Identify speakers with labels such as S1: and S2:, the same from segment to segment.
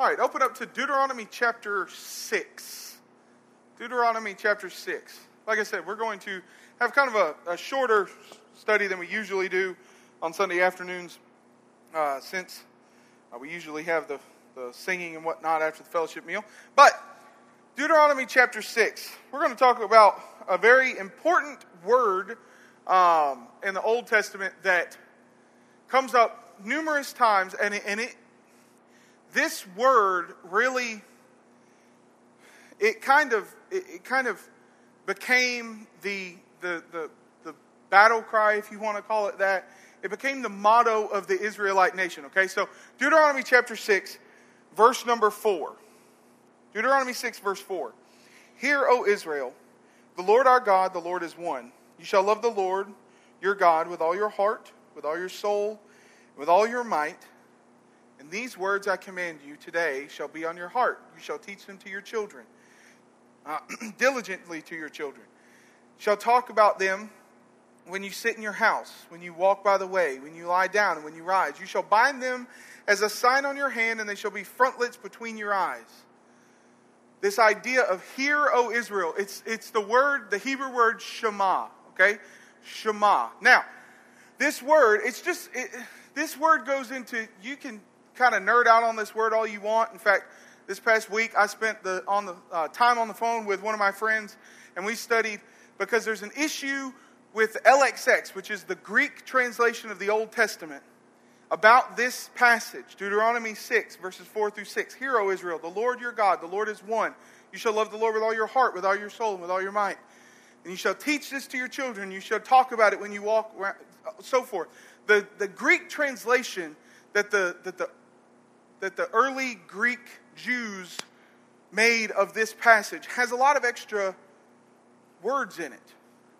S1: All right, open up to Deuteronomy chapter 6. Deuteronomy chapter 6. Like I said, we're going to have kind of a, a shorter study than we usually do on Sunday afternoons uh, since uh, we usually have the, the singing and whatnot after the fellowship meal. But Deuteronomy chapter 6, we're going to talk about a very important word um, in the Old Testament that comes up numerous times, and it, and it this word really it kind of it, kind of became the, the the the battle cry, if you want to call it that. It became the motto of the Israelite nation. Okay, so Deuteronomy chapter six, verse number four. Deuteronomy six, verse four. Hear, O Israel, the Lord our God, the Lord is one. You shall love the Lord your God with all your heart, with all your soul, with all your might. And these words I command you today shall be on your heart. You shall teach them to your children, uh, diligently to your children. Shall talk about them when you sit in your house, when you walk by the way, when you lie down, and when you rise. You shall bind them as a sign on your hand, and they shall be frontlets between your eyes. This idea of hear, O Israel, it's, it's the word, the Hebrew word Shema, okay? Shema. Now, this word, it's just, it, this word goes into, you can kind of nerd out on this word all you want. In fact, this past week I spent the, on the uh, time on the phone with one of my friends, and we studied because there's an issue with LXX, which is the Greek translation of the Old Testament, about this passage, Deuteronomy 6, verses 4 through 6. Hear, O Israel, the Lord your God, the Lord is one. You shall love the Lord with all your heart, with all your soul, and with all your might. And you shall teach this to your children. You shall talk about it when you walk, so forth. The, the Greek translation that the, that, the, that the early Greek Jews made of this passage has a lot of extra words in it.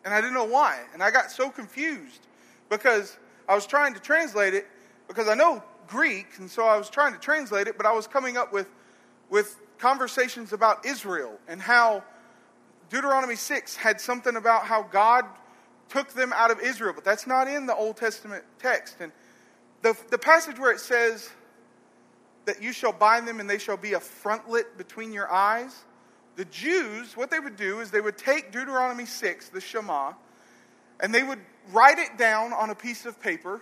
S1: And I didn't know why. And I got so confused because I was trying to translate it because I know Greek, and so I was trying to translate it, but I was coming up with, with conversations about Israel and how Deuteronomy 6 had something about how God took them out of Israel, but that's not in the Old Testament text. And the, the passage where it says that you shall bind them and they shall be a frontlet between your eyes, the Jews, what they would do is they would take Deuteronomy 6, the Shema, and they would write it down on a piece of paper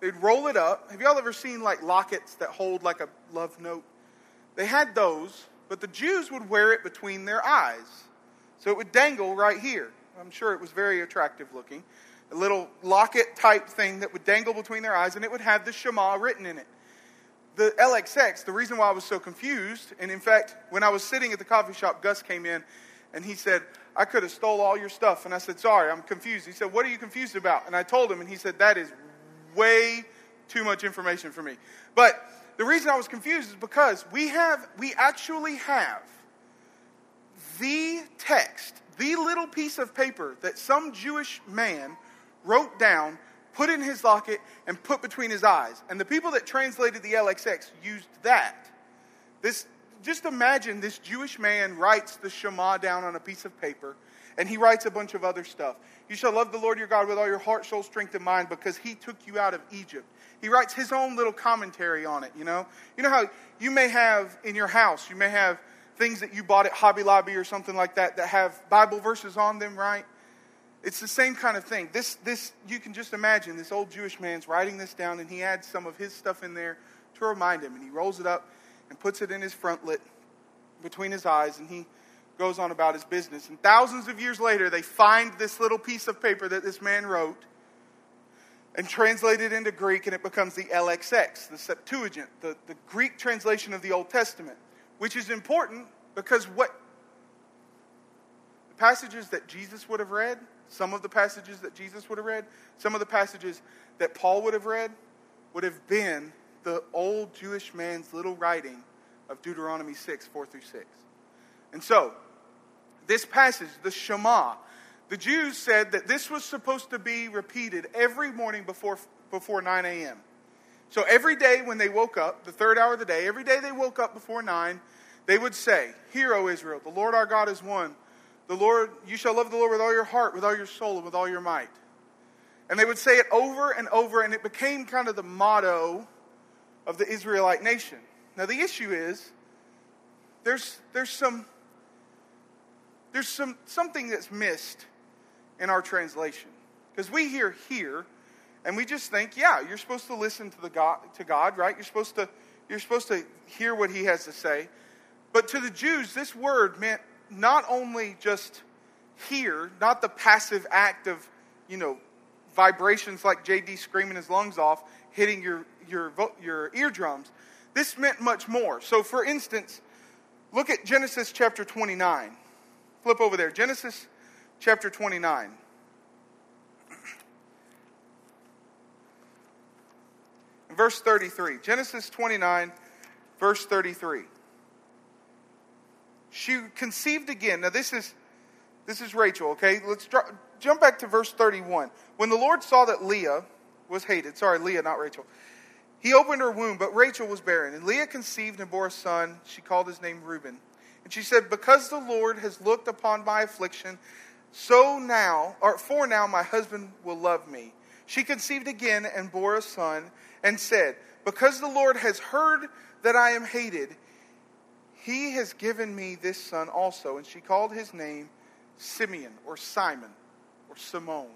S1: They'd roll it up. Have y'all ever seen like lockets that hold like a love note? They had those, but the Jews would wear it between their eyes. So it would dangle right here. I'm sure it was very attractive looking. A little locket type thing that would dangle between their eyes, and it would have the Shema written in it. The LXX, the reason why I was so confused, and in fact, when I was sitting at the coffee shop, Gus came in and he said, I could have stole all your stuff. And I said, Sorry, I'm confused. He said, What are you confused about? And I told him, and he said, That is way too much information for me. But the reason I was confused is because we have, we actually have the text, the little piece of paper that some Jewish man wrote down, put in his locket, and put between his eyes. And the people that translated the LXX used that. This, just imagine this Jewish man writes the Shema down on a piece of paper, and he writes a bunch of other stuff. You shall love the Lord your God with all your heart, soul, strength, and mind because he took you out of Egypt. He writes his own little commentary on it, you know? You know how you may have in your house, you may have things that you bought at Hobby Lobby or something like that that have Bible verses on them, right? It's the same kind of thing. This, this, you can just imagine this old Jewish man's writing this down and he adds some of his stuff in there to remind him. And he rolls it up and puts it in his frontlet between his eyes and he goes on about his business. And thousands of years later, they find this little piece of paper that this man wrote and translate it into Greek, and it becomes the LXX, the Septuagint, the, the Greek translation of the Old Testament, which is important because what the passages that Jesus would have read, some of the passages that Jesus would have read, some of the passages that Paul would have read, would have been the old Jewish man's little writing of Deuteronomy 6, 4 through 6. And so, this passage, the Shema, the Jews said that this was supposed to be repeated every morning before, before 9 a.m. So every day when they woke up, the third hour of the day, every day they woke up before 9, they would say, Hear, O Israel, the Lord our God is one. The Lord, you shall love the Lord with all your heart, with all your soul, and with all your might. And they would say it over and over, and it became kind of the motto of the Israelite nation. Now the issue is there's there's some there's some something that's missed in our translation. Because we hear here and we just think, yeah, you're supposed to listen to the God to God, right? You're supposed to you're supposed to hear what he has to say. But to the Jews, this word meant not only just hear, not the passive act of, you know, vibrations like JD screaming his lungs off, hitting your, your, your eardrums. This meant much more. So, for instance, look at Genesis chapter 29. Flip over there. Genesis chapter 29. Verse 33. Genesis 29, verse 33. She conceived again. Now, this is this is Rachel, okay? Let's dr- jump back to verse 31. When the Lord saw that Leah was hated, sorry, Leah, not Rachel, he opened her womb, but Rachel was barren. And Leah conceived and bore a son. She called his name Reuben. And she said, Because the Lord has looked upon my affliction, so now, or for now, my husband will love me. She conceived again and bore a son, and said, Because the Lord has heard that I am hated, he has given me this son also. And she called his name Simeon or Simon or Simone.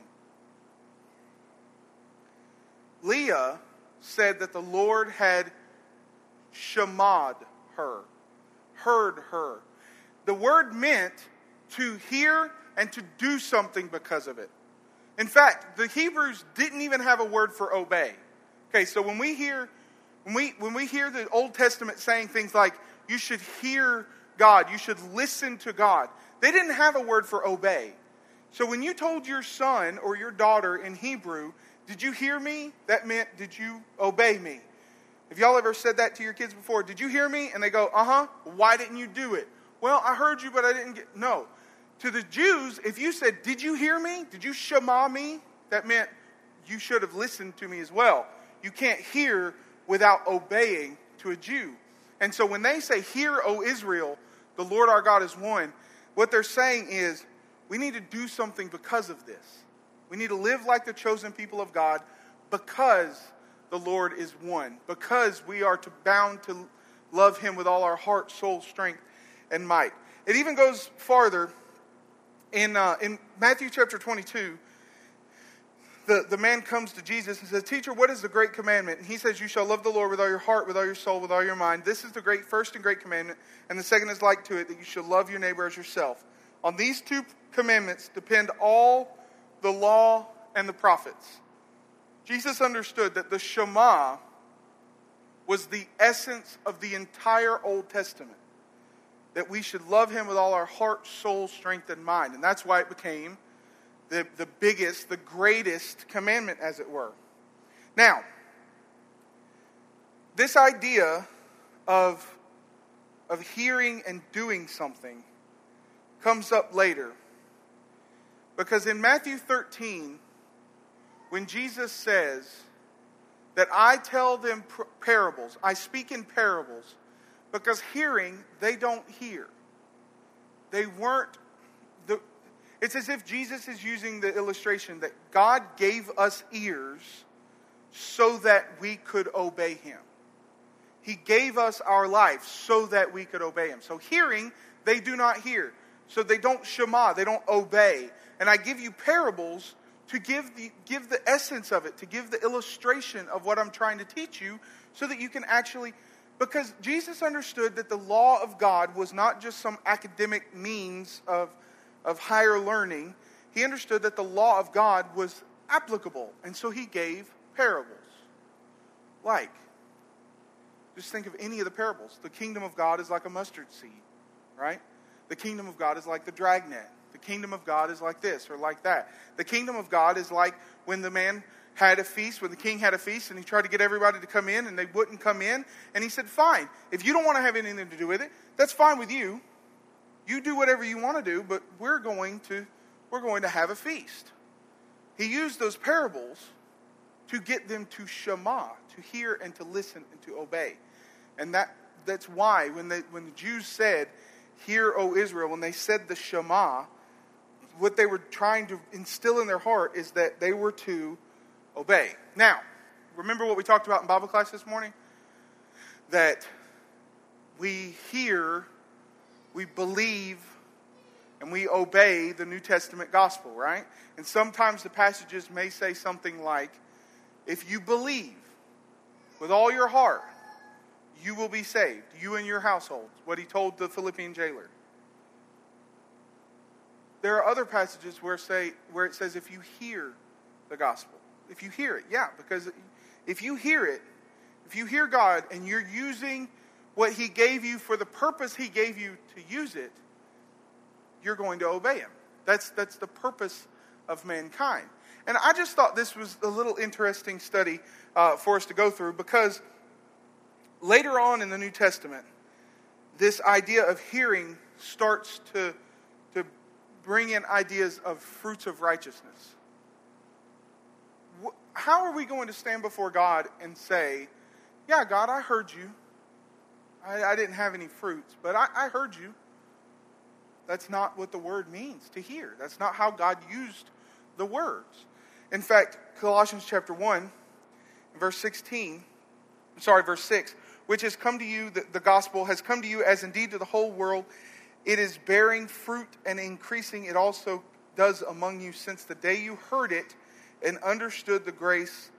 S1: Leah said that the Lord had shamad her, heard her. The word meant to hear and to do something because of it. In fact, the Hebrews didn't even have a word for obey. Okay, so when we hear when we when we hear the Old Testament saying things like you should hear God, you should listen to God, they didn't have a word for obey. So when you told your son or your daughter in Hebrew, did you hear me? That meant, did you obey me? Have y'all ever said that to your kids before? Did you hear me? And they go, uh huh. Why didn't you do it? Well, I heard you, but I didn't get. No. To the Jews, if you said, Did you hear me? Did you shema me? That meant you should have listened to me as well. You can't hear without obeying to a Jew. And so when they say, Hear, O Israel, the Lord our God is one, what they're saying is, we need to do something because of this. We need to live like the chosen people of God because the Lord is one, because we are to bound to love him with all our heart, soul, strength, and might. It even goes farther in, uh, in Matthew chapter 22 the, the man comes to Jesus and says, Teacher, what is the great commandment? And he says, You shall love the Lord with all your heart, with all your soul, with all your mind. This is the great first and great commandment. And the second is like to it, that you shall love your neighbor as yourself. On these two commandments depend all the law and the prophets. Jesus understood that the Shema was the essence of the entire Old Testament. That we should love him with all our heart, soul, strength, and mind. And that's why it became the, the biggest, the greatest commandment, as it were. Now, this idea of, of hearing and doing something comes up later. Because in Matthew 13, when Jesus says that I tell them parables, I speak in parables, because hearing, they don't hear. They weren't it's as if Jesus is using the illustration that God gave us ears so that we could obey him. He gave us our life so that we could obey him. So hearing, they do not hear. So they don't shema, they don't obey. And I give you parables to give the, give the essence of it, to give the illustration of what I'm trying to teach you so that you can actually. Because Jesus understood that the law of God was not just some academic means of of higher learning, he understood that the law of God was applicable. And so he gave parables. Like, just think of any of the parables. The kingdom of God is like a mustard seed, right? The kingdom of God is like the dragnet. The kingdom of God is like this or like that. The kingdom of God is like when the man had a feast, when the king had a feast, and he tried to get everybody to come in, and they wouldn't come in. And he said, Fine, if you don't want to have anything to do with it, that's fine with you. You do whatever you want to do, but we're going to we're going to have a feast. He used those parables to get them to shema, to hear and to listen and to obey. And that that's why when they when the Jews said, "Hear, O Israel," when they said the shema, what they were trying to instill in their heart is that they were to obey. Now, remember what we talked about in Bible class this morning? That we hear, we believe, and we obey the New Testament gospel, right? And sometimes the passages may say something like, if you believe with all your heart, you will be saved, you and your household, what he told the Philippian jailer. There are other passages where, say, where it says, if you hear the gospel, if you hear it, yeah, because if you hear it, if you hear God and you're using what he gave you for the purpose he gave you to use it, you're going to obey him. That's, that's the purpose of mankind. And I just thought this was a little interesting study uh, for us to go through because later on in the New Testament, this idea of hearing starts to, to bring in ideas of fruits of righteousness. How are we going to stand before God and say, Yeah, God, I heard you. I, I didn't have any fruits, but I, I heard you. That's not what the word means to hear. That's not how God used the words. In fact, Colossians chapter 1, verse 16, sorry, verse 6, which has come to you, the, the gospel has come to you as indeed to the whole world. It is bearing fruit and increasing. It also does among you since the day you heard it and understood the grace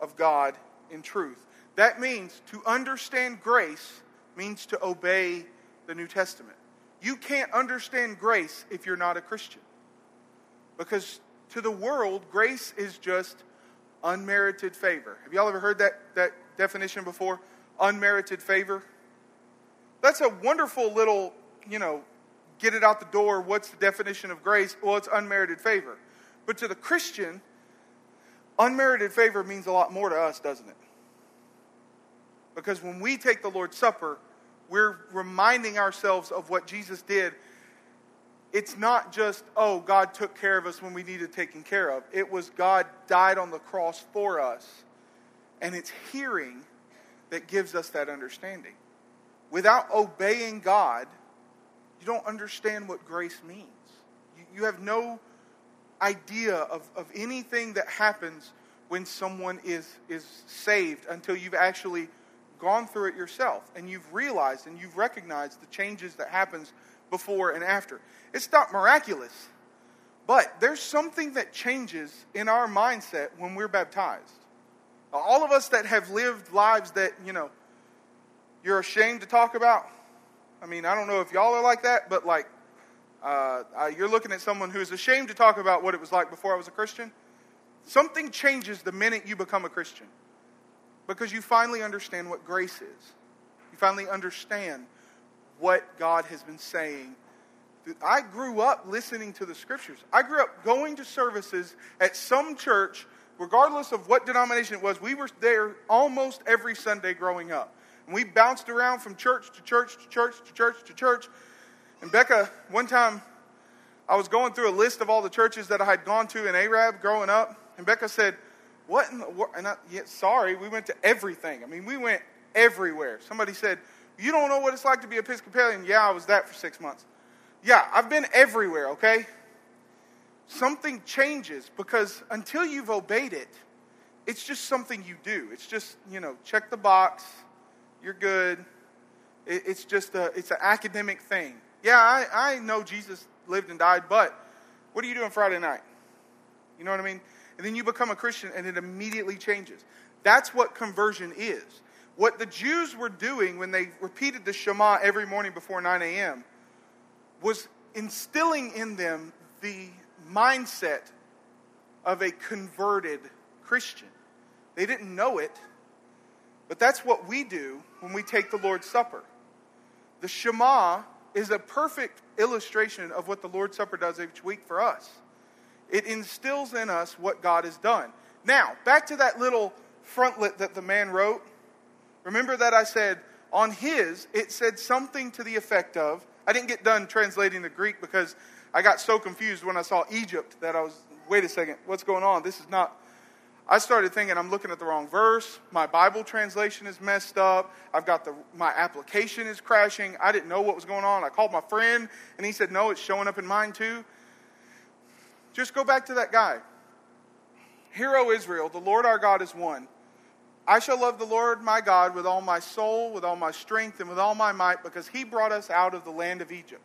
S1: of God in truth. That means to understand grace means to obey the New Testament. You can't understand grace if you're not a Christian. Because to the world, grace is just unmerited favor. Have y'all ever heard that, that definition before? Unmerited favor? That's a wonderful little, you know, get it out the door. What's the definition of grace? Well, it's unmerited favor. But to the Christian, unmerited favor means a lot more to us, doesn't it? Because when we take the Lord's Supper, we're reminding ourselves of what Jesus did. It's not just, oh, God took care of us when we needed taken care of. It was God died on the cross for us. And it's hearing that gives us that understanding. Without obeying God, you don't understand what grace means. You, you have no idea of, of anything that happens when someone is, is saved until you've actually gone through it yourself and you've realized and you've recognized the changes that happens before and after. It's not miraculous, but there's something that changes in our mindset when we're baptized. All of us that have lived lives that, you know, you're ashamed to talk about. I mean, I don't know if y'all are like that, but like, uh, uh, you're looking at someone who's ashamed to talk about what it was like before I was a Christian. Something changes the minute you become a Christian because you finally understand what grace is. You finally understand what God has been saying. I grew up listening to the scriptures. I grew up going to services at some church, regardless of what denomination it was. We were there almost every Sunday growing up. And we bounced around from church to church to church to church to church. And Becca, one time, I was going through a list of all the churches that I had gone to in Arab growing up. And Becca said, what in the world? And I, yeah, sorry, we went to everything. I mean, we went everywhere. Somebody said, You don't know what it's like to be Episcopalian? Yeah, I was that for six months. Yeah, I've been everywhere, okay? Something changes because until you've obeyed it, it's just something you do. It's just, you know, check the box, you're good. It, it's just a, it's an academic thing. Yeah, I, I know Jesus lived and died, but what are you doing Friday night? You know what I mean? And then you become a Christian and it immediately changes. That's what conversion is. What the Jews were doing when they repeated the Shema every morning before 9 a.m. was instilling in them the mindset of a converted Christian. They didn't know it, but that's what we do when we take the Lord's Supper. The Shema is a perfect illustration of what the Lord's Supper does each week for us. It instills in us what God has done. Now, back to that little frontlet that the man wrote. Remember that I said on his, it said something to the effect of, I didn't get done translating the Greek because I got so confused when I saw Egypt that I was, wait a second, what's going on? This is not. I started thinking I'm looking at the wrong verse. My Bible translation is messed up. I've got the my application is crashing. I didn't know what was going on. I called my friend and he said, "No, it's showing up in mine too." Just go back to that guy. Hear, O Israel, the Lord our God is one. I shall love the Lord my God with all my soul, with all my strength, and with all my might, because he brought us out of the land of Egypt.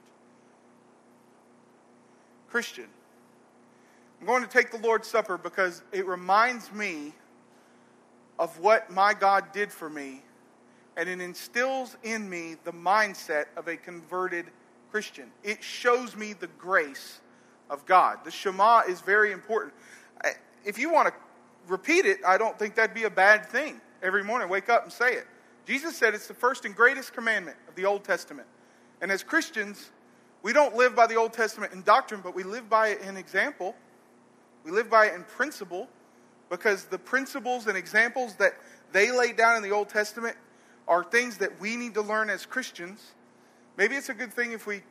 S1: Christian, I'm going to take the Lord's Supper because it reminds me of what my God did for me, and it instills in me the mindset of a converted Christian. It shows me the grace of God. The Shema is very important. If you want to repeat it, I don't think that'd be a bad thing. Every morning, wake up and say it. Jesus said it's the first and greatest commandment of the Old Testament. And as Christians, we don't live by the Old Testament in doctrine, but we live by it in example. We live by it in principle because the principles and examples that they laid down in the Old Testament are things that we need to learn as Christians. Maybe it's a good thing if we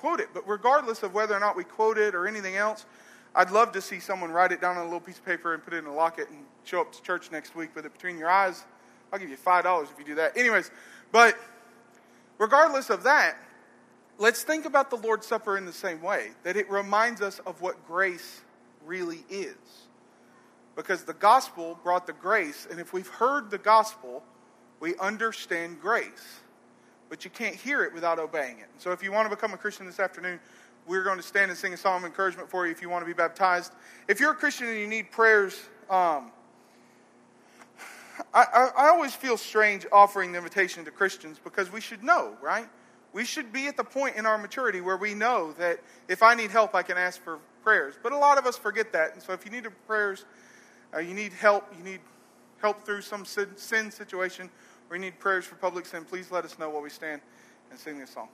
S1: quote it, but regardless of whether or not we quote it or anything else, I'd love to see someone write it down on a little piece of paper and put it in a locket and show up to church next week with it between your eyes. I'll give you $5 if you do that. Anyways, but regardless of that, let's think about the Lord's Supper in the same way that it reminds us of what grace really is. Because the gospel brought the grace, and if we've heard the gospel, we understand grace. But you can't hear it without obeying it. So if you want to become a Christian this afternoon, we're going to stand and sing a song of encouragement for you if you want to be baptized. If you're a Christian and you need prayers, um, I, I, I always feel strange offering the invitation to Christians because we should know, right? We should be at the point in our maturity where we know that if I need help, I can ask for prayers. But a lot of us forget that. And so if you need prayers, uh, you need help, you need help through some sin, sin situation, or you need prayers for public sin, please let us know while we stand and sing this song.